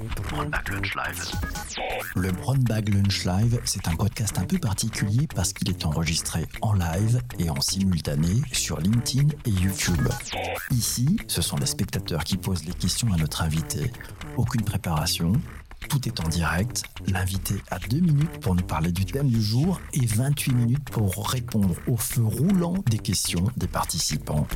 Lunch. Le Brown Bag Lunch Live, c'est un podcast un peu particulier parce qu'il est enregistré en live et en simultané sur LinkedIn et YouTube. Ici, ce sont les spectateurs qui posent les questions à notre invité. Aucune préparation, tout est en direct. L'invité a deux minutes pour nous parler du thème du jour et 28 minutes pour répondre au feu roulant des questions des participants.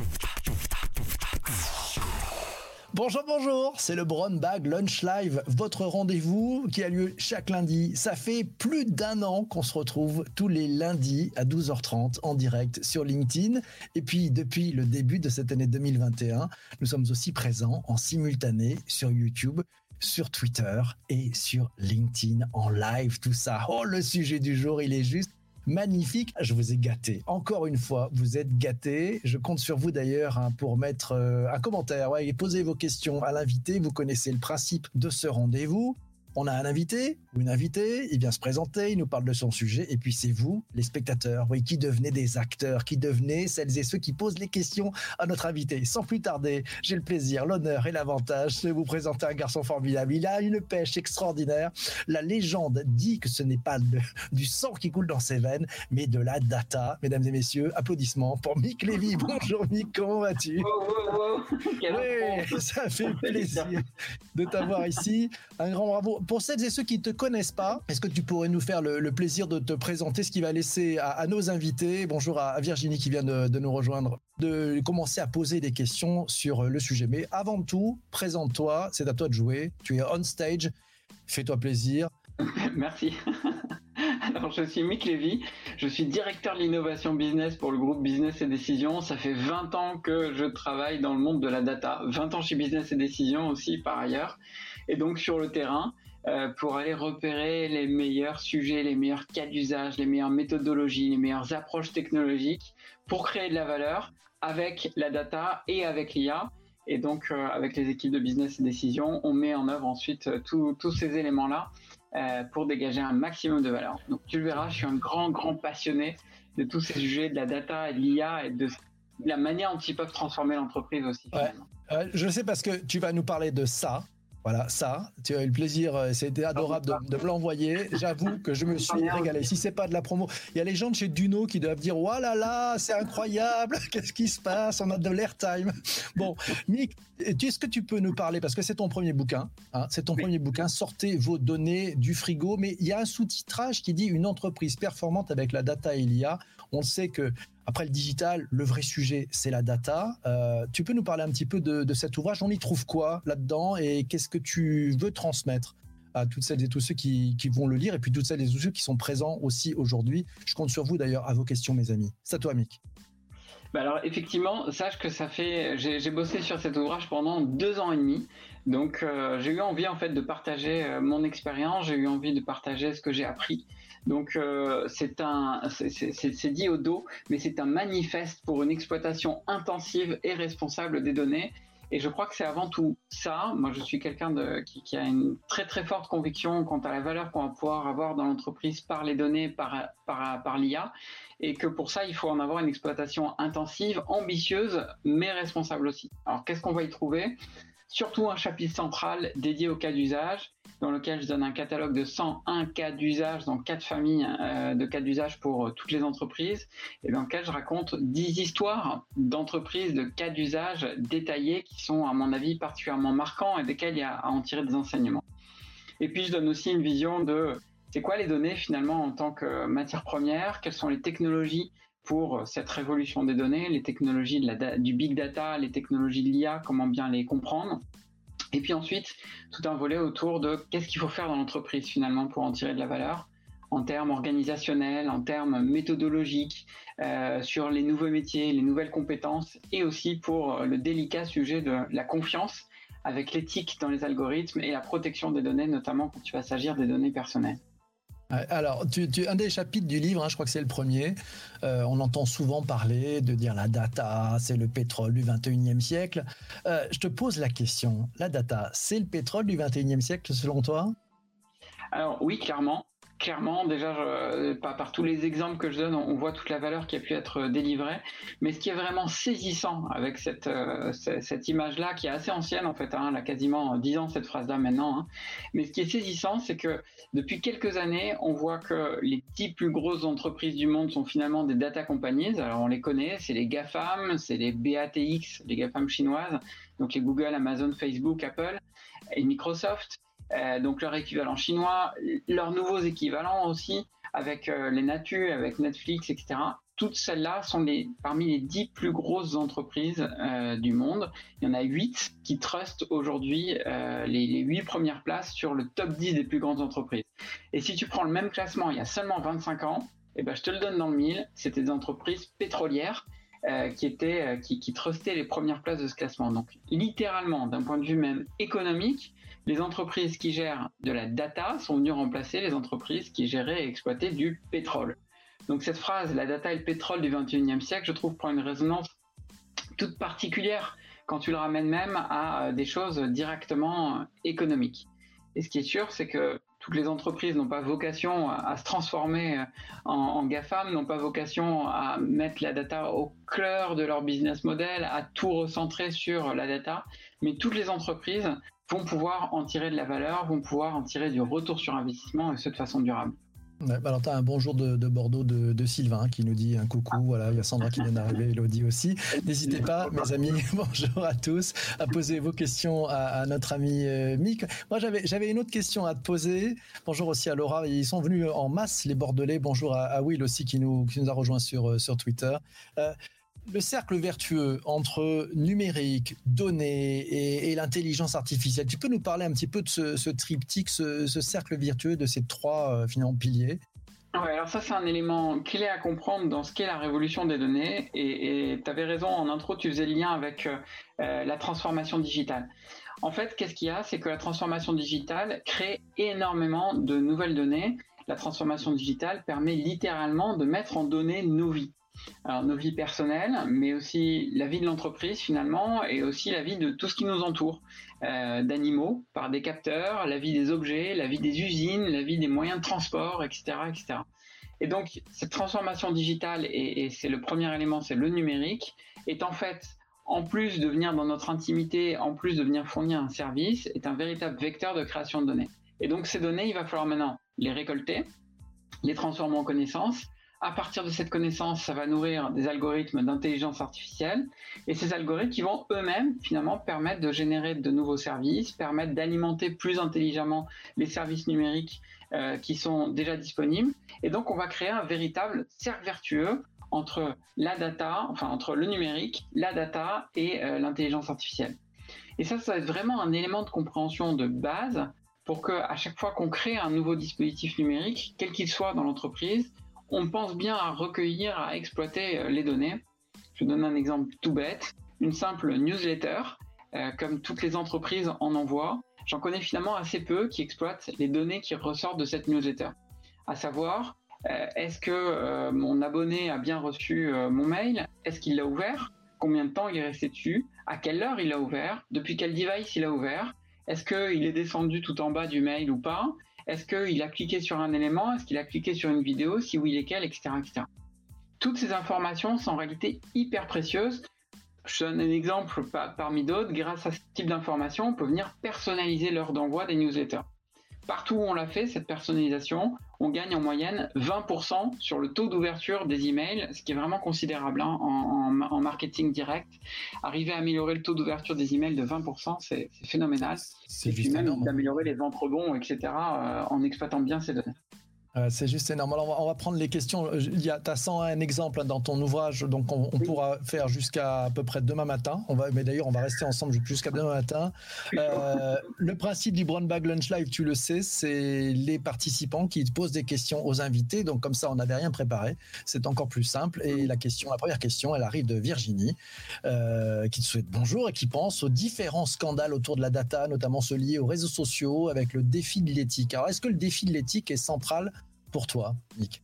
Bonjour, bonjour, c'est le Brown Bag Lunch Live, votre rendez-vous qui a lieu chaque lundi. Ça fait plus d'un an qu'on se retrouve tous les lundis à 12h30 en direct sur LinkedIn. Et puis, depuis le début de cette année 2021, nous sommes aussi présents en simultané sur YouTube sur Twitter et sur LinkedIn en live, tout ça. Oh, le sujet du jour, il est juste magnifique. Je vous ai gâté. Encore une fois, vous êtes gâté. Je compte sur vous d'ailleurs hein, pour mettre euh, un commentaire et poser vos questions à l'invité. Vous connaissez le principe de ce rendez-vous on a un invité ou une invitée, il vient se présenter, il nous parle de son sujet, et puis c'est vous, les spectateurs, oui, qui devenez des acteurs, qui devenez celles et ceux qui posent les questions à notre invité. Sans plus tarder, j'ai le plaisir, l'honneur et l'avantage de vous présenter un garçon formidable. Il a une pêche extraordinaire. La légende dit que ce n'est pas du sang qui coule dans ses veines, mais de la data. Mesdames et messieurs, applaudissements pour Mick Lévy. Bonjour Mick, comment vas-tu? Oui, ça fait plaisir de t'avoir ici. Un grand bravo pour celles et ceux qui ne te connaissent pas, est-ce que tu pourrais nous faire le, plaisir de te présenter, ce qui va laisser à, nos invités, bonjour à, Virginie qui vient de, nous rejoindre, de commencer à poser des questions sur le sujet. Mais avant tout, présente-toi, c'est à toi de jouer. Tu es on stage, fais-toi plaisir. Merci. Alors, je suis Mick Lévy, je suis directeur de l'innovation business pour le groupe Business et Décision. Ça fait 20 ans que je travaille dans le monde de la data, 20 ans chez Business et Décision aussi par ailleurs. Et donc sur le terrain, euh, pour aller repérer les meilleurs sujets, les meilleurs cas d'usage, les meilleures méthodologies, les meilleures approches technologiques pour créer de la valeur avec la data et avec l'IA. Et donc, euh, avec les équipes de business et décision, on met en œuvre ensuite euh, tous ces éléments-là pour dégager un maximum de valeur. Donc, tu le verras, je suis un grand, grand passionné de tous ces sujets, de la data et de l'IA et de la manière dont ils peuvent transformer l'entreprise aussi. Ouais. je sais parce que tu vas nous parler de ça, voilà, ça, tu as eu le plaisir, euh, c'était adorable de, me l'envoyer. J'avoue que je me suis régalé. Si c'est pas de la promo, il y a les gens de chez Duno qui doivent dire, oh là là, c'est incroyable, qu'est-ce qui se passe? On a de l'airtime. Bon, Nick, est-ce que tu peux nous parler, parce que c'est ton premier bouquin, hein, c'est ton premier bouquin, sortez vos données du frigo, mais il y a un sous-titrage qui dit une entreprise performante avec la data et l'IA. On sait que après le digital, le vrai sujet, c'est la data. Euh, tu peux nous parler un petit peu de, cet ouvrage On y trouve quoi là-dedans et qu'est-ce que tu veux transmettre à toutes celles et tous ceux qui, vont le lire et puis toutes celles et tous ceux qui sont présents aussi aujourd'hui? Je compte sur vous d'ailleurs à vos questions, mes amis. C'est à toi, Mick. Bah alors effectivement, sache que ça fait, j'ai bossé sur cet ouvrage pendant deux ans et demi, donc euh, j'ai eu envie en fait de partager euh, mon expérience, j'ai eu envie de partager ce que j'ai appris, donc euh, c'est dit au dos, mais c'est un manifeste pour une exploitation intensive et responsable des données. Et je crois que c'est avant tout ça. Moi, je suis quelqu'un qui, a une très très forte conviction quant à la valeur qu'on va pouvoir avoir dans l'entreprise par les données, par, par l'IA, et que pour ça, il faut en avoir une exploitation intensive, ambitieuse, mais responsable aussi. Alors, qu'est-ce qu'on va y trouver? Surtout un chapitre central dédié au cas d'usage dans lequel je donne un catalogue de 101 cas d'usage, dans quatre familles euh, de cas d'usage pour euh, toutes les entreprises, et dans lequel je raconte 10 histoires d'entreprises, de cas d'usage détaillés qui sont, à mon avis, particulièrement marquants et desquels il y a à en tirer des enseignements. Et puis, je donne aussi une vision de c'est quoi les données finalement en tant que matière première, quelles sont les technologies pour cette révolution des données, les technologies du big data, les technologies de l'IA, comment bien les comprendre. Et puis ensuite, tout un volet autour de qu'est-ce qu'il faut faire dans l'entreprise finalement pour en tirer de la valeur en termes organisationnels, en termes méthodologiques, euh, sur les nouveaux métiers, les nouvelles compétences, et aussi pour le délicat sujet de la confiance avec l'éthique dans les algorithmes et la protection des données, notamment quand tu vas s'agir des données personnelles. Alors, tu, un des chapitres du livre, hein, je crois que c'est le premier, euh, on entend souvent parler de dire la data, c'est le pétrole du 21e siècle. Euh, je te pose la question, la data, c'est le pétrole du 21e siècle selon toi? Alors oui, clairement. Clairement, déjà, par, tous les exemples que je donne, on, voit toute la valeur qui a pu être délivrée. Mais ce qui est vraiment saisissant avec cette, euh, cette, image-là, qui est assez ancienne en fait, hein, elle a quasiment 10 ans cette phrase-là maintenant. Hein. Mais ce qui est saisissant, c'est que depuis quelques années, on voit que les 10 plus grosses entreprises du monde sont finalement des data companies. Alors on les connaît, c'est les GAFAM, c'est les BATX, les GAFAM chinoises, donc les Google, Amazon, Facebook, Apple et Microsoft. Euh, donc leur équivalent chinois, leurs nouveaux équivalents aussi, avec euh, les Natu, avec Netflix, etc. Toutes celles-là sont parmi les dix plus grosses entreprises euh, du monde. Il y en a huit qui trustent aujourd'hui les, huit premières places sur le top 10 des plus grandes entreprises. Et si tu prends le même classement il y a seulement 25 ans, eh ben, je te le donne dans le mille, c'était des entreprises pétrolières qui étaient qui trustaient les premières places de ce classement. Donc littéralement, d'un point de vue même économique, les entreprises qui gèrent de la data sont venues remplacer les entreprises qui géraient et exploitaient du pétrole. Donc cette phrase, la data et le pétrole du 21e siècle, je trouve prend une résonance toute particulière quand tu le ramènes même à euh, des choses directement euh, économiques. Et ce qui est sûr, c'est que toutes les entreprises n'ont pas vocation à, se transformer euh, en, en, GAFAM, n'ont pas vocation à mettre la data au cœur de leur business model, à tout recentrer sur la data, mais toutes les entreprises vont pouvoir en tirer de la valeur, vont pouvoir en tirer du retour sur investissement et ce de façon durable. Ouais, bah alors tu as un bonjour de, Bordeaux de, Sylvain qui nous dit un coucou, voilà, il y a Sandra qui vient d'arriver, Elodie aussi. N'hésitez pas, mes amis, bonjour à tous, à poser vos questions à, notre ami euh, Mick. Moi j'avais une autre question à te poser. Bonjour aussi à Laura, ils sont venus en masse les Bordelais. Bonjour à, Will aussi qui nous, qui nous a rejoint sur, euh, sur Twitter. Euh, le cercle vertueux entre numérique, données et, l'intelligence artificielle. Tu peux nous parler un petit peu de ce, triptyque, ce, cercle vertueux de ces trois euh, finalement piliers? Ouais, alors ça c'est un élément clé à comprendre dans ce qu'est la révolution des données. Et tu avais raison en intro, tu faisais le lien avec euh, euh, la transformation digitale. En fait, qu'est-ce qu'il y a? C'est que la transformation digitale crée énormément de nouvelles données. La transformation digitale permet littéralement de mettre en données nos vies. Alors nos vies personnelles, mais aussi la vie de l'entreprise finalement, et aussi la vie de tout ce qui nous entoure, euh, d'animaux par des capteurs, la vie des objets, la vie des usines, la vie des moyens de transport, etc., etc. Et donc cette transformation digitale, et, c'est le premier élément, c'est le numérique, est en fait en plus de venir dans notre intimité, en plus de venir fournir un service, est un véritable vecteur de création de données. Et donc ces données, il va falloir maintenant les récolter, les transformer en connaissances, à partir de cette connaissance, ça va nourrir des algorithmes d'intelligence artificielle et ces algorithmes qui vont eux-mêmes finalement permettre de générer de nouveaux services, permettre d'alimenter plus intelligemment les services numériques euh, qui sont déjà disponibles. Et donc, on va créer un véritable cercle vertueux entre la data, enfin entre le numérique, la data et euh, l'intelligence artificielle. Et ça, ça va être vraiment un élément de compréhension de base pour que à chaque fois qu'on crée un nouveau dispositif numérique, quel qu'il soit dans l'entreprise, on pense bien à recueillir, à exploiter euh, les données. Je donne un exemple tout bête, une simple newsletter, euh, comme toutes les entreprises en envoient. J'en connais finalement assez peu qui exploitent les données qui ressortent de cette newsletter. À savoir, euh, est-ce que mon abonné a bien reçu mon mail? Est-ce qu'il l'a ouvert? Combien de temps il est resté dessus? À quelle heure il l'a ouvert? Depuis quel device il a ouvert? Est-ce qu'il est descendu tout en bas du mail ou pas? Est-ce qu'il a cliqué sur un élément? Est-ce qu'il a cliqué sur une vidéo? Si oui, lesquelles, etc., etc. Toutes ces informations sont en réalité hyper précieuses. Je donne un exemple parmi d'autres. Grâce à ce type d'informations, on peut venir personnaliser l'heure d'envoi des newsletters. Partout où on l'a fait, cette personnalisation, on gagne en moyenne 20% sur le taux d'ouverture des emails, ce qui est vraiment considérable hein, en, marketing direct. Arriver à améliorer le taux d'ouverture des emails de 20%, c'est phénoménal. C'est juste même d'améliorer les ventes rebonds, etc., euh, en exploitant bien ces données. Euh, c'est juste énorme. Alors, on va, prendre les questions. Il y a, as 101 exemples hein, dans ton ouvrage, donc on, pourra faire jusqu'à à peu près demain matin. On va, mais d'ailleurs, on va rester ensemble jusqu'à demain matin. Euh, le principe du Brown Bag Lunch Live, tu le sais, c'est les participants qui posent des questions aux invités. Donc, comme ça, on n'avait rien préparé. C'est encore plus simple. Et la question, la première question, elle arrive de Virginie, euh, qui te souhaite bonjour et qui pense aux différents scandales autour de la data, notamment ceux liés aux réseaux sociaux avec le défi de l'éthique. Alors, est-ce que le défi de l'éthique est central pour toi, Nick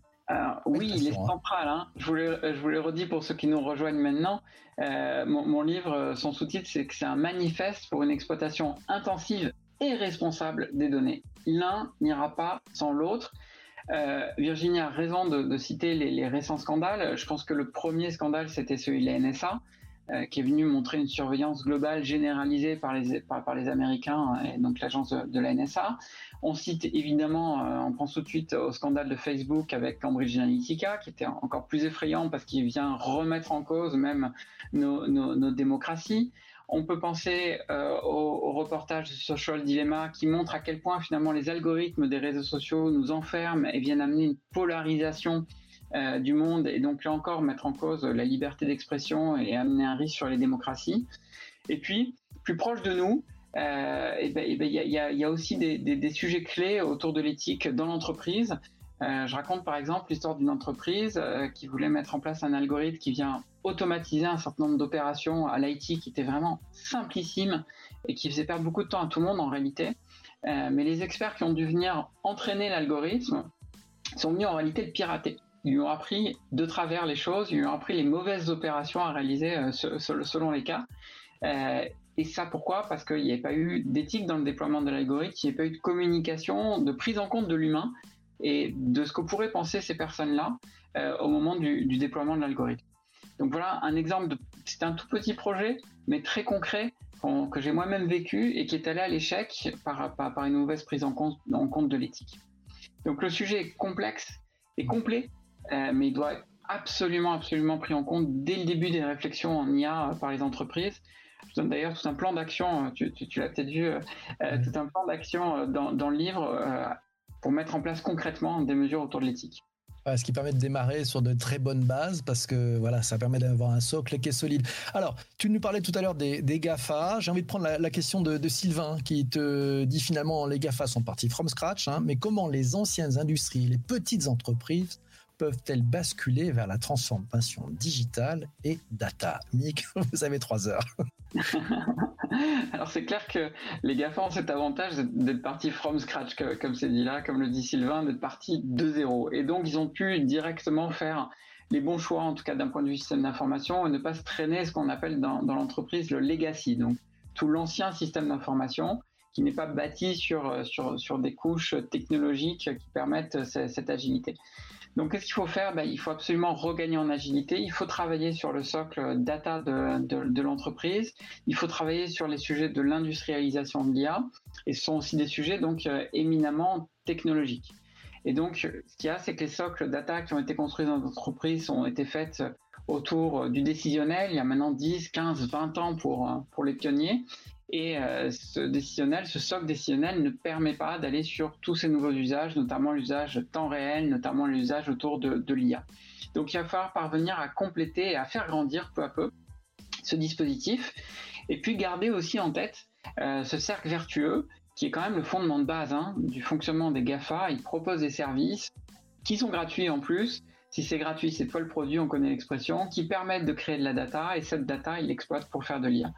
oui, il est hein. central. Hein. Je, vous le, je vous le redis pour ceux qui nous rejoignent maintenant. Euh, mon, livre, son sous-titre, c'est que c'est un manifeste pour une exploitation intensive et responsable des données. L'un n'ira pas sans l'autre. Virginie a raison de, citer les, récents scandales. Je pense que le premier scandale, c'était celui de la NSA, qui est venu montrer une surveillance globale généralisée par les, par, les Américains et donc l'agence de, de, la NSA. On cite évidemment, euh, on pense tout de suite au scandale de Facebook avec Cambridge Analytica, qui était encore plus effrayant parce qu'il vient remettre en cause même nos, démocraties. On peut penser euh, au, reportage de Social Dilemma qui montre à quel point finalement les algorithmes des réseaux sociaux nous enferment et viennent amener une polarisation euh, du monde et donc là encore mettre en cause la liberté d'expression et amener un risque sur les démocraties. Et puis, plus proche de nous, il y, a, aussi des, sujets clés autour de l'éthique dans l'entreprise. Euh, je raconte par exemple l'histoire d'une entreprise euh, qui voulait mettre en place un algorithme qui vient automatiser un certain nombre d'opérations à l'IT qui était vraiment simplissime et qui faisait perdre beaucoup de temps à tout le monde en réalité. mais les experts qui ont dû venir entraîner l'algorithme sont venus en réalité le pirater. Ils lui ont appris de travers les choses, ils lui ont appris les mauvaises opérations à réaliser selon les cas. Et ça, pourquoi? Parce qu'il n'y avait pas eu d'éthique dans le déploiement de l'algorithme, il n'y avait pas eu de communication, de prise en compte de l'humain et de ce que pourraient penser ces personnes-là euh, au moment du, déploiement de l'algorithme. Donc voilà un exemple de. C'est un tout petit projet, mais très concret que j'ai moi-même vécu et qui est allé à l'échec par, une mauvaise prise en compte de l'éthique. Donc le sujet est complexe et complet, euh, mais il doit être absolument, absolument pris en compte dès le début des réflexions en IA par les entreprises. Je donne d'ailleurs tout un plan d'action, euh, tu, l'as peut-être vu, euh, euh, tout un plan d'action dans, le livre pour mettre en place concrètement des mesures autour de l'éthique. ce qui permet de démarrer sur de très bonnes bases parce que voilà, ça permet d'avoir un socle qui est solide. Alors, tu nous parlais tout à l'heure des, GAFA. J'ai envie de prendre la, question de, Sylvain qui te dit finalement les GAFA sont partis from scratch, hein, mais comment les anciennes industries, les petites entreprises peuvent-elles basculer vers la transformation digitale et data? Mick, vous avez trois heures. Alors c'est clair que les GAFA ont cet avantage d'être partis from scratch, comme c'est dit là, comme le dit Sylvain, d'être partis de zéro. Et donc ils ont pu directement faire les bons choix, en tout cas d'un point de vue système d'information, et ne pas se traîner ce qu'on appelle dans, l'entreprise le legacy, donc tout l'ancien système d'information qui n'est pas bâti sur, des couches technologiques qui permettent cette agilité. Donc, qu'est-ce qu'il faut faire? Ben, Il faut absolument regagner en agilité. Il faut travailler sur le socle data de, l'entreprise. Il faut travailler sur les sujets de l'industrialisation de l'IA. Et ce sont aussi des sujets donc euh, éminemment technologiques. Et donc, ce qu'il y a, c'est que les socles data qui ont été construits dans l'entreprise ont été faits autour du décisionnel il y a maintenant 10, 15, 20 ans pour, pour les pionniers. Et euh, ce décisionnel, ce socle décisionnel ne permet pas d'aller sur tous ces nouveaux usages, notamment l'usage temps réel, notamment l'usage autour de, l'IA. Donc il va falloir parvenir à compléter et à faire grandir peu à peu ce dispositif. Et puis garder aussi en tête euh, ce cercle vertueux qui est quand même le fondement de base hein, du fonctionnement des GAFA. Ils proposent des services qui sont gratuits en plus, si c'est gratuit, c'est toi le produit, on connaît l'expression, qui permettent de créer de la data et cette data, il l'exploite pour faire de l'IA.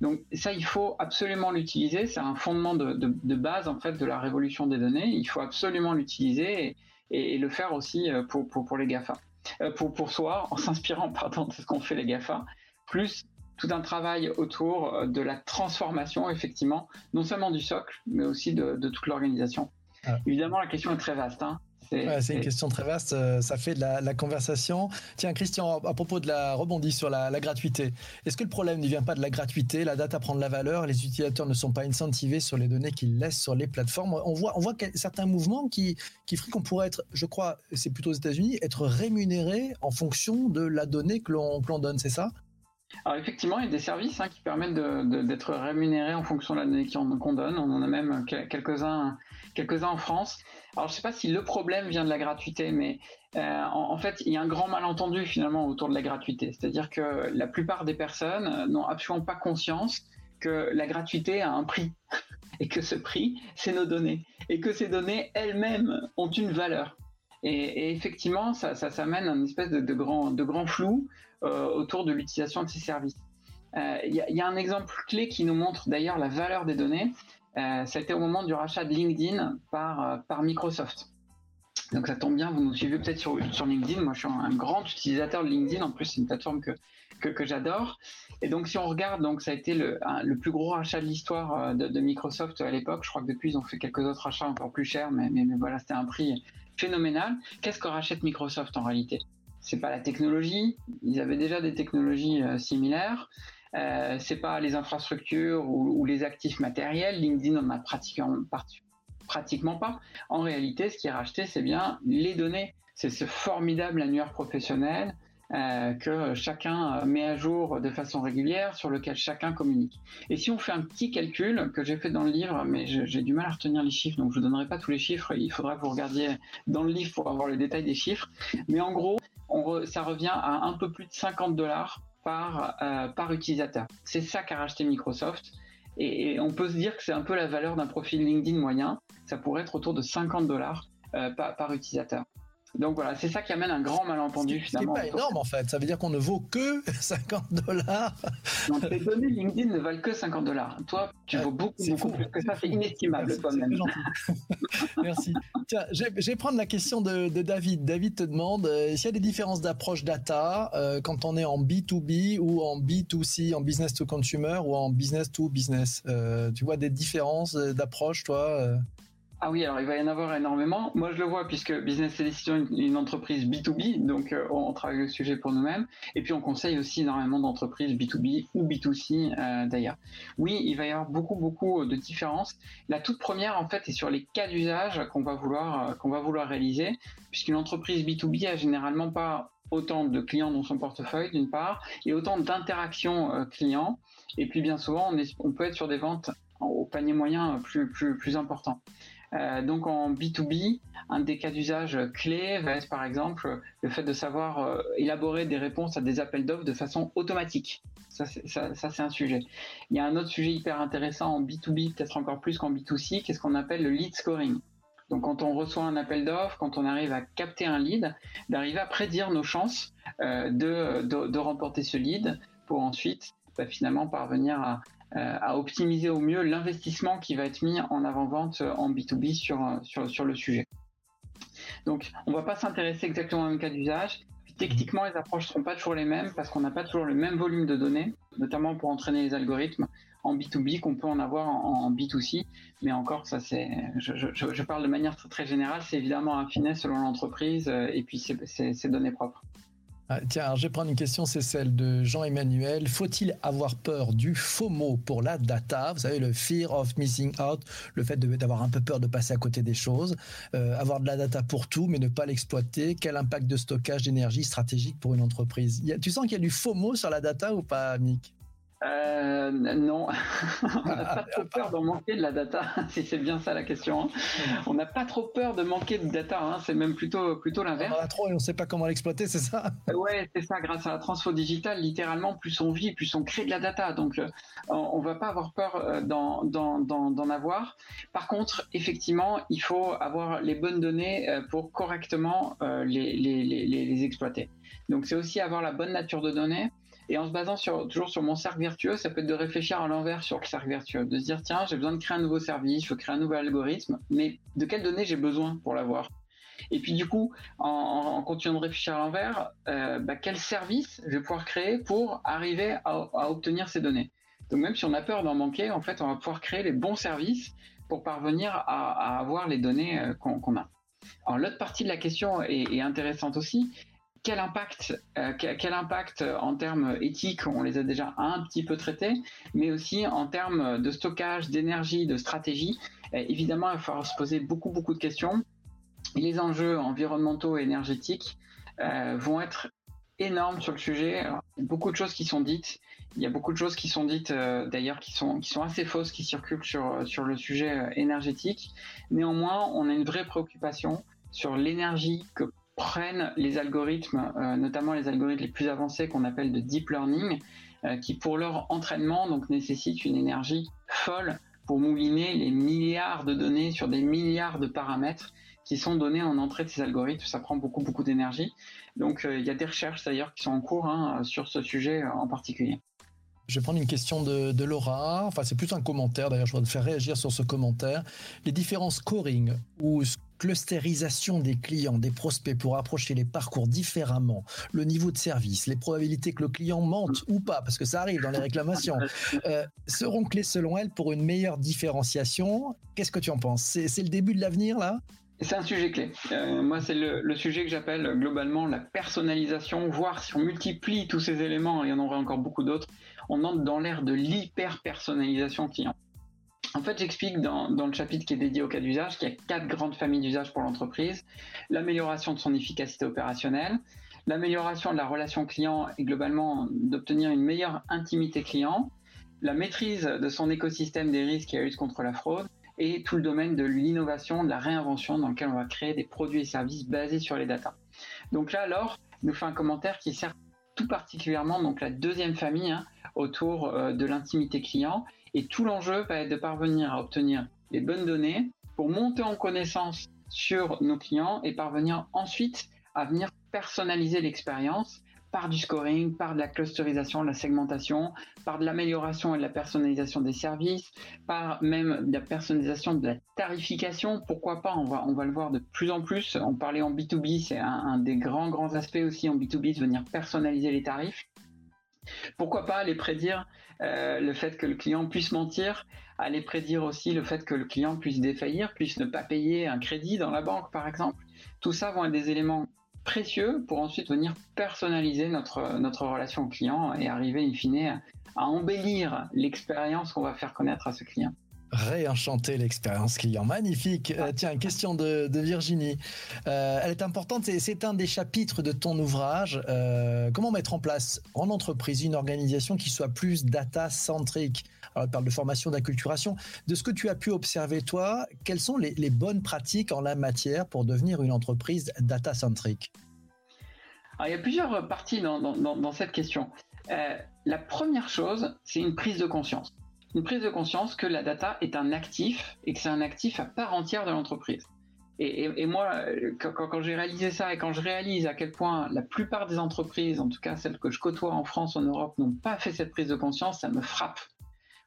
Donc ça, il faut absolument l'utiliser. C'est un fondement de, base en fait de la révolution des données. Il faut absolument l'utiliser et, le faire aussi euh, pour, pour, les GAFA. Euh, pour, pour soi, en s'inspirant pardon, de ce qu'ont fait les GAFA, plus tout un travail autour euh, de la transformation, effectivement, non seulement du socle, mais aussi de, toute l'organisation. Ah. Évidemment, la question est très vaste. Hein. C'est une question très vaste, euh, ça fait de la, conversation. Tiens, Christian, à propos de la rebondie sur la, gratuité, est-ce que le problème ne vient pas de la gratuité La date à prendre la valeur, les utilisateurs ne sont pas incentivés sur les données qu'ils laissent sur les plateformes? On voit, on voit certains mouvements qui, qui feraient qu'on pourrait être, je crois, c'est plutôt aux États-Unis, être rémunéré en fonction de la donnée que l'on donne, c'est ça? Alors effectivement, il y a des services hein, qui permettent d'être rémunérés en fonction de la donnée qu'on donne. On en a même quelques-uns quelques en France. Alors je ne sais pas si le problème vient de la gratuité, mais euh, en, fait, il y a un grand malentendu finalement autour de la gratuité. C'est-à-dire que la plupart des personnes n'ont absolument pas conscience que la gratuité a un prix et que ce prix, c'est nos données et que ces données elles-mêmes ont une valeur. Et, effectivement, ça, ça, ça, amène un espèce de, grand, flou euh, autour de l'utilisation de ces services. Euh, il y, a un exemple clé qui nous montre d'ailleurs la valeur des données. Euh, C'était au moment du rachat de LinkedIn par, euh, par Microsoft. Donc ça tombe bien, vous nous suivez peut-être sur, LinkedIn. Moi, je suis un grand utilisateur de LinkedIn. En plus, c'est une plateforme que, que, j'adore. Et donc, si on regarde, donc ça a été le, le plus gros rachat de l'histoire de, Microsoft à l'époque. Je crois que depuis, ils ont fait quelques autres achats encore plus chers, mais, mais, mais voilà, c'était un prix phénoménal. Qu'est-ce que rachète Microsoft en réalité? C'est pas la technologie. Ils avaient déjà des technologies similaires. Euh, c'est pas les infrastructures ou, les actifs matériels. LinkedIn en a pratiquement, pratiquement pas. En réalité, ce qui est racheté, c'est bien les données. C'est ce formidable annuaire professionnel euh, que chacun met à jour de façon régulière, sur lequel chacun communique. Et si on fait un petit calcul que j'ai fait dans le livre, mais j'ai du mal à retenir les chiffres, donc je ne vous donnerai pas tous les chiffres, il faudra que vous regardiez dans le livre pour avoir le détail des chiffres. Mais en gros, ça revient à un peu plus de 50 dollars par, euh, par utilisateur. C'est ça qu'a racheté Microsoft. Et, on peut se dire que c'est un peu la valeur d'un profil LinkedIn moyen. Ça pourrait être autour de 50 dollars euh, par utilisateur. Donc voilà, c'est ça qui amène un grand malentendu finalement. C'est pas énorme en fait, ça veut dire qu'on ne vaut que 50 dollars. tes données LinkedIn ne valent que 50 dollars. Toi, tu vaux beaucoup, beaucoup plus que ça, c'est inestimable toi-même. Merci. Tiens, je vais prendre la question de, David. David te demande euh, s'il y a des différences d'approche data euh, quand on est en B2B ou en B2C, en business to consumer ou en business to business. Euh, tu vois des différences d'approche toi ah oui, alors il va y en avoir énormément. Moi, je le vois puisque Business Edition est une entreprise B2B, donc euh, on travaille le sujet pour nous-mêmes. Et puis, on conseille aussi énormément d'entreprises B2B ou B2C euh, d'ailleurs. Oui, il va y avoir beaucoup, beaucoup de différences. La toute première, en fait, est sur les cas d'usage qu'on va vouloir, euh, qu'on va vouloir réaliser, puisqu'une entreprise B2B a généralement pas autant de clients dans son portefeuille d'une part, et autant d'interactions clients. Et puis, bien souvent, on, on peut être sur des ventes au panier moyen plus, plus, plus important. Euh, donc en B2B, un des cas d'usage clés va être par exemple le fait de savoir euh, élaborer des réponses à des appels d'offres de façon automatique. Ça, c'est un sujet. Il y a un autre sujet hyper intéressant en B2B, peut-être encore plus qu'en B2C, qu'est-ce qu'on appelle le lead scoring. Donc quand on reçoit un appel d'offres, quand on arrive à capter un lead, d'arriver à prédire nos chances euh, de, de, remporter ce lead pour ensuite bah, finalement parvenir à, à optimiser au mieux l'investissement qui va être mis en avant-vente en B2B sur, sur, sur le sujet. Donc, on ne va pas s'intéresser exactement au même cas d'usage. Techniquement, les approches ne seront pas toujours les mêmes parce qu'on n'a pas toujours le même volume de données, notamment pour entraîner les algorithmes en B2B qu'on peut en avoir en, B2C. Mais encore, ça c'est, je, je, je, parle de manière très, générale, c'est évidemment affiné selon l'entreprise euh, et puis c'est données propres. Ah, tiens, je vais prendre une question, c'est celle de Jean-Emmanuel. Faut-il avoir peur du FOMO pour la data? Vous savez, le fear of missing out, le fait d'avoir un peu peur de passer à côté des choses, euh, avoir de la data pour tout, mais ne pas l'exploiter. Quel impact de stockage d'énergie stratégique pour une entreprise? Tu sens qu'il y a du FOMO sur la data ou pas, Mick? Euh, non, on n'a pas trop peur d'en manquer de la data, si c'est bien ça la question. Hein. On n'a pas trop peur de manquer de data, hein. c'est même plutôt plutôt l'inverse. On a trop et on ne sait pas comment l'exploiter, c'est ça? Ouais, c'est ça. Grâce à la transfo digitale, littéralement, plus on vit, plus on crée de la data. Donc, euh, on, ne va pas avoir peur euh, d'en avoir. Par contre, effectivement, il faut avoir les bonnes données euh, pour correctement les, les, les, les exploiter. Donc, c'est aussi avoir la bonne nature de données. Et en se basant toujours sur mon cercle vertueux, ça peut être de réfléchir à l'envers sur le cercle vertueux, de se dire tiens, j'ai besoin de créer un nouveau service, je veux créer un nouvel algorithme, mais de quelles données j'ai besoin pour l'avoir? Et puis du coup, en, continuant de réfléchir à l'envers, euh, bah, quel service je vais pouvoir créer pour arriver à, obtenir ces données? Donc même si on a peur d'en manquer, en fait, on va pouvoir créer les bons services pour parvenir à, avoir les données euh, qu'on a. Alors l'autre partie de la question est, est intéressante aussi, quel impact, euh, quel impact en termes éthiques, on les a déjà un petit peu traités, mais aussi en termes de stockage, d'énergie, de stratégie. Euh, évidemment, il va falloir se poser beaucoup, beaucoup de questions. Les enjeux environnementaux et énergétiques euh, vont être énormes sur le sujet. il y a beaucoup de choses qui sont dites. Il y a beaucoup de choses qui sont dites d'ailleurs qui sont, qui sont assez fausses, qui circulent sur, sur le sujet énergétique. Néanmoins, on a une vraie préoccupation sur l'énergie que prennent les algorithmes, euh, notamment les algorithmes les plus avancés qu'on appelle de deep learning, euh, qui pour leur entraînement donc nécessitent une énergie folle pour mouliner les milliards de données sur des milliards de paramètres qui sont donnés en entrée de ces algorithmes. Ça prend beaucoup beaucoup d'énergie. Donc euh, il y a des recherches d'ailleurs qui sont en cours hein, sur ce sujet en particulier. Je vais prendre une question de, Laura. Enfin, c'est plus un commentaire. D'ailleurs, je voudrais te faire réagir sur ce commentaire. Les différents scoring ou clusterisation des clients, des prospects pour approcher les parcours différemment, le niveau de service, les probabilités que le client mente ou pas, parce que ça arrive dans les réclamations, euh, seront clés selon elle pour une meilleure différenciation. Qu'est-ce que tu en penses? C'est le début de l'avenir là? C'est un sujet clé. Euh, moi, c'est le, sujet que j'appelle globalement la personnalisation, voire si on multiplie tous ces éléments, il y en aurait encore beaucoup d'autres, on entre dans l'ère de l'hyper-personnalisation client. En fait, j'explique dans, le chapitre qui est dédié au cas d'usage qu'il y a quatre grandes familles d'usage pour l'entreprise. L'amélioration de son efficacité opérationnelle, l'amélioration de la relation client et globalement d'obtenir une meilleure intimité client, la maîtrise de son écosystème des risques et la lutte contre la fraude, et tout le domaine de l'innovation, de la réinvention dans lequel on va créer des produits et services basés sur les datas. Donc là, alors, nous fait un commentaire qui sert tout particulièrement donc la deuxième famille hein, autour euh, de l'intimité client. Et tout l'enjeu va être de parvenir à obtenir les bonnes données pour monter en connaissance sur nos clients et parvenir ensuite à venir personnaliser l'expérience par du scoring, par de la clusterisation, de la segmentation, par de l'amélioration et de la personnalisation des services, par même de la personnalisation de la tarification. Pourquoi pas? On va, on va le voir de plus en plus. On parlait en B2B, c'est un, des grands, grands aspects aussi en B2B, de venir personnaliser les tarifs. Pourquoi pas aller prédire euh, le fait que le client puisse mentir, aller prédire aussi le fait que le client puisse défaillir, puisse ne pas payer un crédit dans la banque par exemple. Tout ça vont être des éléments précieux pour ensuite venir personnaliser notre, notre relation client et arriver in fine à, embellir l'expérience qu'on va faire connaître à ce client réenchanter l'expérience client. Magnifique. Euh, tiens, question de, Virginie. Euh, elle est importante c'est un des chapitres de ton ouvrage. Euh, comment mettre en place en entreprise une organisation qui soit plus data-centrique? Alors, elle parle de formation, d'acculturation. De ce que tu as pu observer, toi, quelles sont les, bonnes pratiques en la matière pour devenir une entreprise data-centrique? Il y a plusieurs parties dans, cette question. La première chose, c'est une prise de conscience. Une prise de conscience que la data est un actif et que c'est un actif à part entière de l'entreprise. Et, moi, quand, j'ai réalisé ça et quand je réalise à quel point la plupart des entreprises, en tout cas celles que je côtoie en France, en Europe, n'ont pas fait cette prise de conscience, ça me frappe.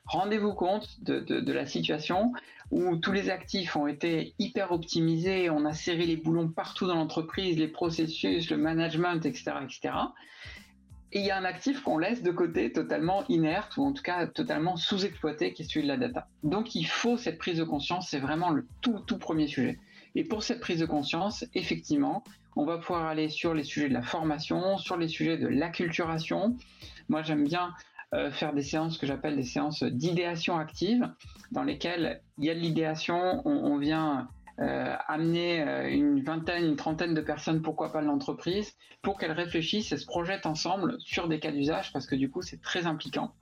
Rendez-vous compte de, la situation où tous les actifs ont été hyper optimisés, on a serré les boulons partout dans l'entreprise, les processus, le management, etc., etc. Et il y a un actif qu'on laisse de côté totalement inerte ou en tout cas totalement sous-exploité qui est celui de la data. Donc il faut cette prise de conscience, c'est vraiment le tout tout premier sujet. Et pour cette prise de conscience, effectivement, on va pouvoir aller sur les sujets de la formation, sur les sujets de l'acculturation. Moi, j'aime bien euh, faire des séances que j'appelle des séances d'idéation active, dans lesquelles il y a de l'idéation, on, vient euh, amener euh, une vingtaine, une trentaine de personnes, pourquoi pas de l'entreprise, pour qu'elles réfléchissent et se projettent ensemble sur des cas d'usage, parce que du coup c'est très impliquant.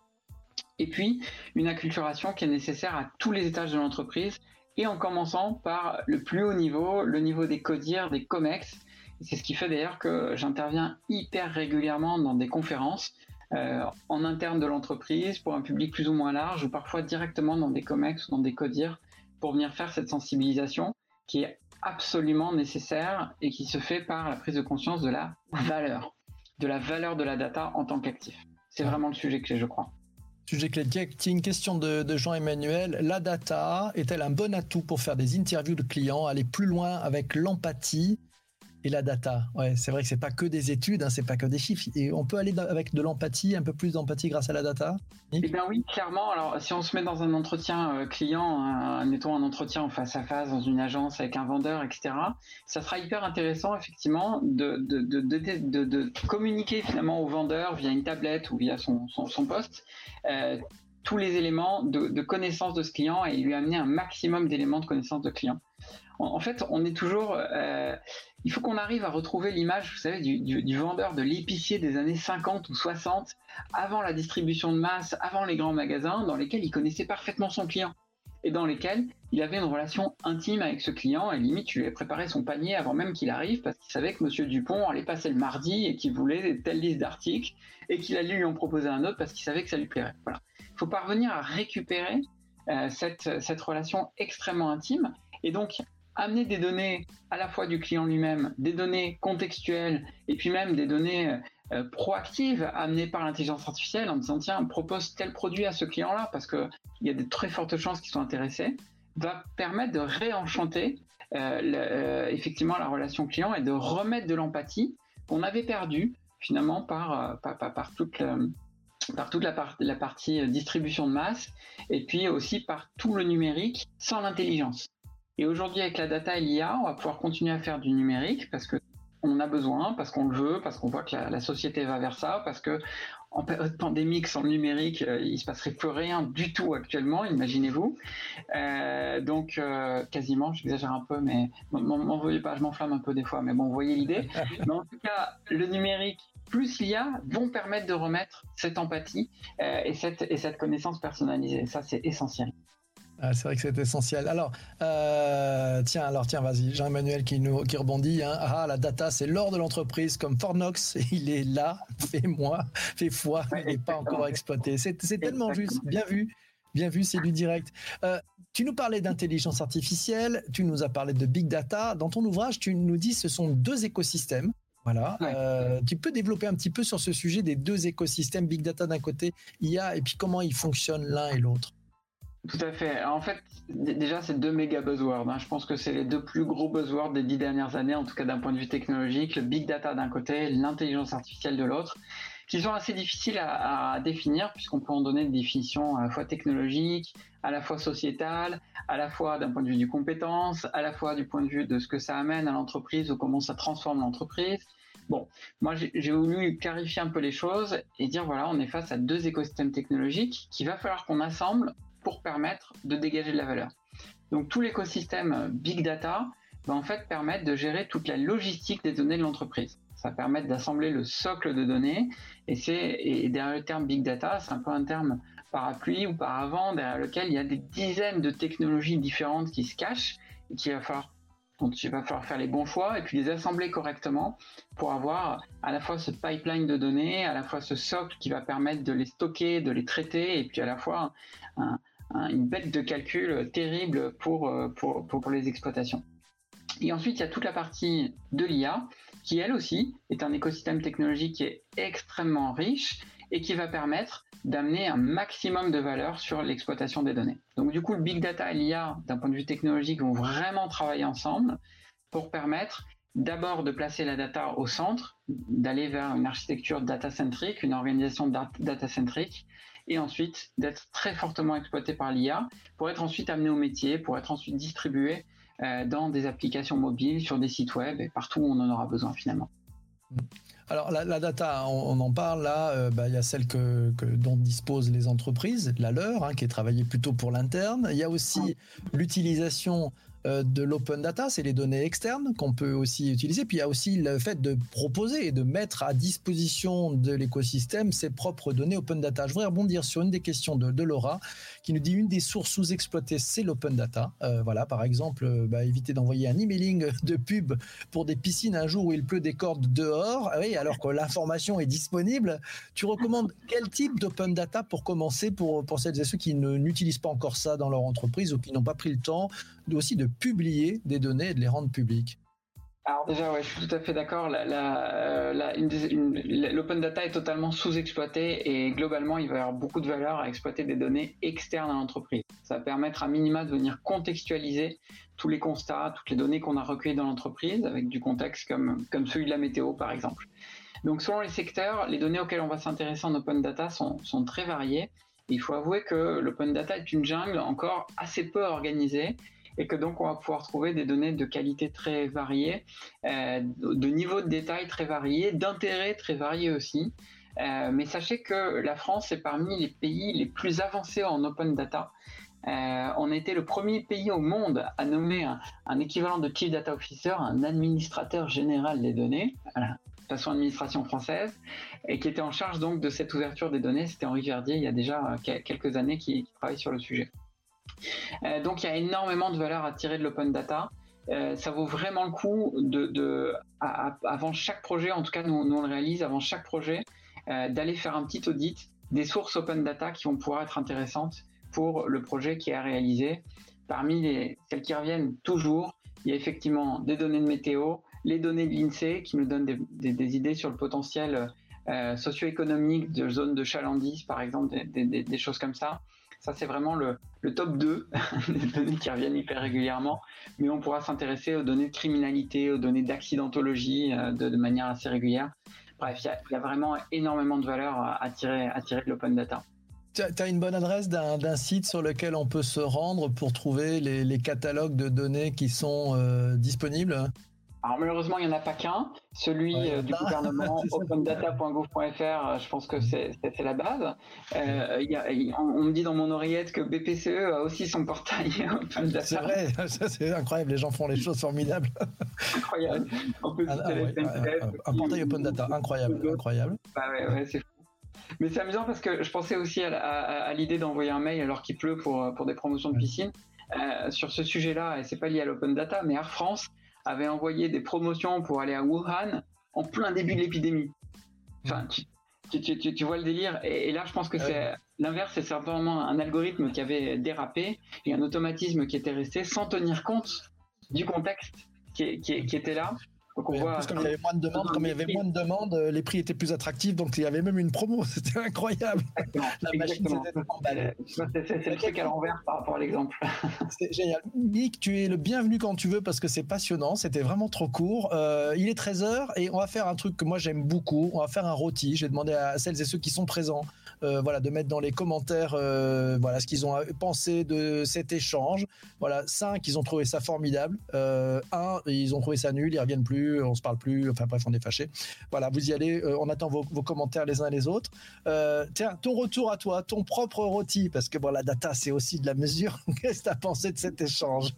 Et puis une acculturation qui est nécessaire à tous les étages de l'entreprise, et en commençant par le plus haut niveau, le niveau des codires, des COMEX. C'est ce qui fait d'ailleurs que j'interviens hyper régulièrement dans des conférences euh, en interne de l'entreprise pour un public plus ou moins large ou parfois directement dans des COMEX ou dans des CODIR pour venir faire cette sensibilisation qui est absolument nécessaire et qui se fait par la prise de conscience de la valeur, de la valeur de la data en tant qu'actif. C'est vraiment le sujet clé, je crois. Sujet clé. Une question de, de Jean-Emmanuel. La data est-elle un bon atout pour faire des interviews de clients, aller plus loin avec l'empathie et la data. Ouais, c'est vrai que c'est pas que des études, hein, c'est pas que des chiffres. Et on peut aller avec de l'empathie, un peu plus d'empathie grâce à la data. Eh bien oui, clairement. Alors si on se met dans un entretien euh, client, mettons un entretien en face à face dans une agence avec un vendeur, etc. Ça sera hyper intéressant effectivement de de, de, de, de communiquer finalement au vendeur via une tablette ou via son, son, poste. Euh, tous les éléments de, connaissance de ce client et lui amener un maximum d'éléments de connaissance de client. En, fait, on est toujours, euh, il faut qu'on arrive à retrouver l'image, vous savez, du, vendeur de l'épicier des années 50 ou 60, avant la distribution de masse, avant les grands magasins, dans lesquels il connaissait parfaitement son client et dans lesquels il avait une relation intime avec ce client et limite tu lui avais préparé son panier avant même qu'il arrive parce qu'il savait que Monsieur Dupont allait passer le mardi et qu'il voulait telle liste d'articles et qu'il allait lui en proposer un autre parce qu'il savait que ça lui plairait. Voilà. Il faut parvenir à récupérer euh, cette, cette relation extrêmement intime et donc amener des données à la fois du client lui-même, des données contextuelles et puis même des données euh, proactives amenées par l'intelligence artificielle en disant tiens propose tel produit à ce client-là parce qu'il y a de très fortes chances qu'ils soient intéressés, va permettre de réenchanter euh, euh, effectivement la relation client et de remettre de l'empathie qu'on avait perdue finalement par, par, par, toute par toute la, la, partie distribution de masse et puis aussi par tout le numérique sans l'intelligence. Et aujourd'hui, avec la data et l'IA, on va pouvoir continuer à faire du numérique parce que on a besoin, parce qu'on le veut, parce qu'on voit que la, société va vers ça, parce que en période pandémique, sans le numérique, euh, il se passerait plus rien du tout actuellement, imaginez-vous. Euh, donc, euh, quasiment, j'exagère un peu, mais m'en pas, je m'enflamme un peu des fois, mais bon, vous voyez l'idée. mais en tout cas, le numérique plus l'IA vont permettre de remettre cette empathie et, cette, et cette connaissance personnalisée. Ça, c'est essentiel. Ah, c'est vrai que c'est essentiel. Alors, euh, tiens, alors tiens, vas-y, Jean-Emmanuel qui nous qui rebondit. Hein. Ah, la data, c'est l'or de l'entreprise, comme Fornox, il est là, fais-moi, fais-foi, il n'est pas encore exploité. C'est tellement juste, bien vu. Bien vu, c'est du direct. Euh, tu nous parlais d'intelligence artificielle, tu nous as parlé de big data. Dans ton ouvrage, tu nous dis que ce sont deux écosystèmes. Voilà. Euh, tu peux développer un petit peu sur ce sujet des deux écosystèmes, big data d'un côté, IA, et puis comment ils fonctionnent l'un et l'autre. Tout à fait. En fait, déjà, c'est deux méga buzzwords. Hein. Je pense que c'est les deux plus gros buzzwords des dix dernières années, en tout cas d'un point de vue technologique. Le big data d'un côté, l'intelligence artificielle de l'autre, qui sont assez difficiles à, définir, puisqu'on peut en donner des définitions à la fois technologiques, à la fois sociétales, à la fois d'un point de vue du compétence, à la fois du point de vue de ce que ça amène à l'entreprise ou comment ça transforme l'entreprise. Bon, moi j'ai voulu clarifier un peu les choses et dire voilà, on est face à deux écosystèmes technologiques qu'il va falloir qu'on assemble pour permettre de dégager de la valeur. Donc tout l'écosystème Big Data va en fait permettre de gérer toute la logistique des données de l'entreprise. Ça permet d'assembler le socle de données et c'est et derrière le terme Big Data, c'est un peu un terme parapluie ou paravent derrière lequel il y a des dizaines de technologies différentes qui se cachent et qu'il va falloir donc il va falloir faire les bons choix et puis les assembler correctement pour avoir à la fois ce pipeline de données, à la fois ce socle qui va permettre de les stocker, de les traiter et puis à la fois une bête de calcul terrible pour, euh, pour, pour, les exploitations. Et ensuite, il y a toute la partie de l'IA, qui elle aussi est un écosystème technologique qui est extrêmement riche et qui va permettre d'amener un maximum de valeur sur l'exploitation des données. Donc du coup, le big data et l'IA, d'un point de vue technologique, vont vraiment travailler ensemble pour permettre d'abord de placer la data au centre, d'aller vers une architecture data-centrique, une organisation data-centrique, et ensuite d'être très fortement exploité par l'IA pour être ensuite amené au métier, pour être ensuite distribué euh, dans des applications mobiles, sur des sites web et partout où on en aura besoin finalement. Alors la, data, on, en parle là, euh, bah, il y a celle que, dont disposent les entreprises, la leur, hein, qui est travaillée plutôt pour l'interne. Il y a aussi l'utilisation de l'open data, c'est les données externes qu'on peut aussi utiliser. Puis il y a aussi le fait de proposer et de mettre à disposition de l'écosystème ses propres données open data. Je voudrais rebondir sur une des questions de, Laura qui nous dit une des sources sous-exploitées, c'est l'open data. Euh, voilà, par exemple, euh, bah, éviter d'envoyer un emailing de pub pour des piscines un jour où il pleut des cordes dehors, ah oui, alors que l'information est disponible. Tu recommandes quel type d'open data pour commencer pour, pour celles et ceux qui n'utilisent pas encore ça dans leur entreprise ou qui n'ont pas pris le temps aussi de publier des données et de les rendre publiques alors déjà, ouais, je suis tout à fait d'accord. L'open data est totalement sous-exploité et globalement, il va y avoir beaucoup de valeur à exploiter des données externes à l'entreprise. Ça va permettre à minima de venir contextualiser tous les constats, toutes les données qu'on a recueillies dans l'entreprise avec du contexte comme, comme celui de la météo, par exemple. Donc, selon les secteurs, les données auxquelles on va s'intéresser en open data sont, sont très variées. Il faut avouer que l'open data est une jungle encore assez peu organisée et que donc on va pouvoir trouver des données de qualité très variée, euh, de niveau de détail très varié, d'intérêt très varié aussi. Euh, mais sachez que la France est parmi les pays les plus avancés en open data. Euh, on était le premier pays au monde à nommer un, équivalent de Chief Data Officer, un administrateur général des données, voilà, façon administration française, et qui était en charge donc de cette ouverture des données. C'était Henri Verdier il y a déjà quelques années qui travaille sur le sujet. Euh, donc il y a énormément de valeur à tirer de l'open data. Euh, ça vaut vraiment le coup de, avant chaque projet, en tout cas nous, on le réalise avant chaque projet, euh, d'aller faire un petit audit des sources open data qui vont pouvoir être intéressantes pour le projet qui est à réaliser. Parmi les, celles qui reviennent toujours, il y a effectivement des données de météo, les données de l'INSEE qui nous donnent des, idées sur le potentiel socio-économique de zones de chalandise, par exemple, des, choses comme ça. Ça, c'est vraiment le, top 2 des données qui reviennent hyper régulièrement. Mais on pourra s'intéresser aux données de criminalité, aux données d'accidentologie euh, de, manière assez régulière. Bref, il y, a vraiment énormément de valeur à tirer, à de l'open data. Tu as une bonne adresse d'un site sur lequel on peut se rendre pour trouver les, catalogues de données qui sont euh, disponibles? Alors malheureusement, il n'y en a pas qu'un. Celui euh, du gouvernement, opendata.gouv.fr, euh, je pense que c'est la base. on, me dit dans mon oreillette que BPCE a aussi son portail C'est vrai, c'est incroyable, les gens font les choses formidables. incroyable. Ah, ah, un, portail Open Data, incroyable, incroyable. Bah ouais, ouais, c'est mais c'est amusant parce que je pensais aussi à, l'idée d'envoyer un mail alors qu'il pleut pour, pour des promotions de piscine. Euh, sur ce sujet-là, et c'est pas lié à l'open data, mais Air France avait envoyé des promotions pour aller à Wuhan en plein début de l'épidémie. Enfin, tu, tu, tu, vois le délire. Et, là, je pense que c'est l'inverse, c'est simplement un algorithme qui avait dérapé et un automatisme qui était resté sans tenir compte du contexte qui, qui, qui était là comme il y avait moins de demandes, comme il y avait moins de demandes, euh, les prix étaient plus attractifs, donc il y avait même une promo. C'était incroyable. La machine C'est le truc à l'envers par rapport à l'exemple. C'est génial. Nick, tu es le bienvenu quand tu veux parce que c'est passionnant. C'était vraiment trop court. Euh, il est 13h et on va faire un truc que moi j'aime beaucoup. On va faire un rôti. J'ai demandé à celles et ceux qui sont présents euh, voilà, de mettre dans les commentaires voilà, ce qu'ils ont pensé de cet échange. Voilà, 5, ils ont trouvé ça formidable. un, ils ont trouvé ça nul, ils reviennent plus on se parle plus, enfin bref, on est fâché. Voilà, vous y allez, euh, on attend vos, commentaires les uns et les autres. Euh, tiens, ton retour à toi, ton propre rôti, parce que bon, la data, c'est aussi de la mesure. Qu'est-ce que tu as pensé de cet échange?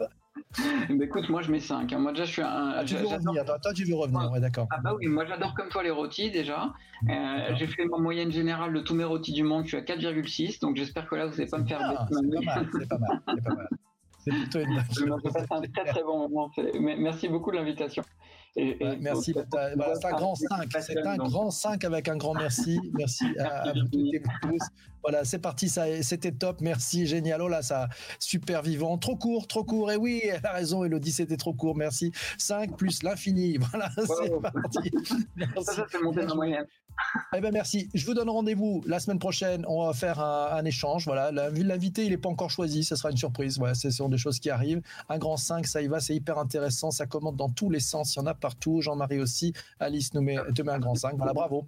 écoute, moi je mets 5. Hein. Moi déjà je suis un. Ah, tu veux revenir, toi tu veux revenir, ouais, d'accord. Ah bah oui, moi j'adore comme toi les rôtis déjà. Euh, j'ai fait ma moyenne générale de tous mes rôtis du monde, je suis à 4,6, donc j'espère que là vous n'allez pas me faire. Mal, c'est pas mal, c'est pas mal. C'est plutôt une chose. un très très bon moment. Merci beaucoup de l'invitation merci. c'est un grand 5. C'est un grand 5 avec un grand merci. Merci à, vous toutes et vous tous. Voilà, c'est parti. C'était top. Merci. Génial. Oh là, ça, super vivant. Trop court, trop court. Et oui, elle a raison, Elodie, c'était trop court. Merci. 5 plus l'infini. Voilà, c'est parti. Ça, c'est monté dans moyenne. Eh ben merci. Je vous donne rendez-vous la semaine prochaine. On va faire un, échange. Voilà, l'invité il n'est pas encore choisi. Ce sera une surprise. Voilà, ce sont des choses qui arrivent. Un grand 5, ça y va. C'est hyper intéressant. Ça commente dans tous les sens. Il y en a partout. Jean-Marie aussi. Alice nous met, un grand 5. Voilà, bravo.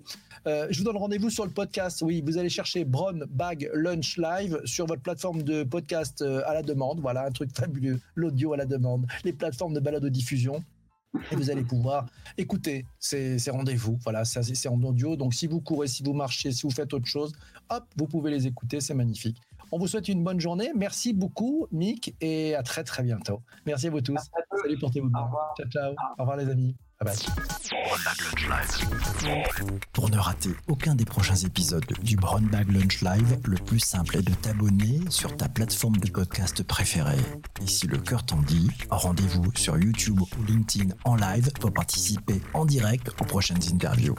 Euh, je vous donne rendez-vous sur le podcast. Oui, vous allez chercher Brown Bag Lunch Live sur votre plateforme de podcast euh, à la demande. Voilà, un truc fabuleux. L'audio à la demande. Les plateformes de balade de diffusion et vous allez pouvoir écouter ces, rendez-vous. Voilà, c'est en audio. Donc, si vous courez, si vous marchez, si vous faites autre chose, hop, vous pouvez les écouter. C'est magnifique. On vous souhaite une bonne journée. Merci beaucoup, Mick, et à très, très bientôt. Merci à vous tous. Salut, portez-vous bien. Ciao, ciao. Au revoir, les amis. Pour ne rater aucun des prochains épisodes du Brown Bag Lunch Live, le plus simple est de t'abonner sur ta plateforme de podcast préférée. Et si le cœur t'en dit, rendez-vous sur YouTube ou LinkedIn en live pour participer en direct aux prochaines interviews.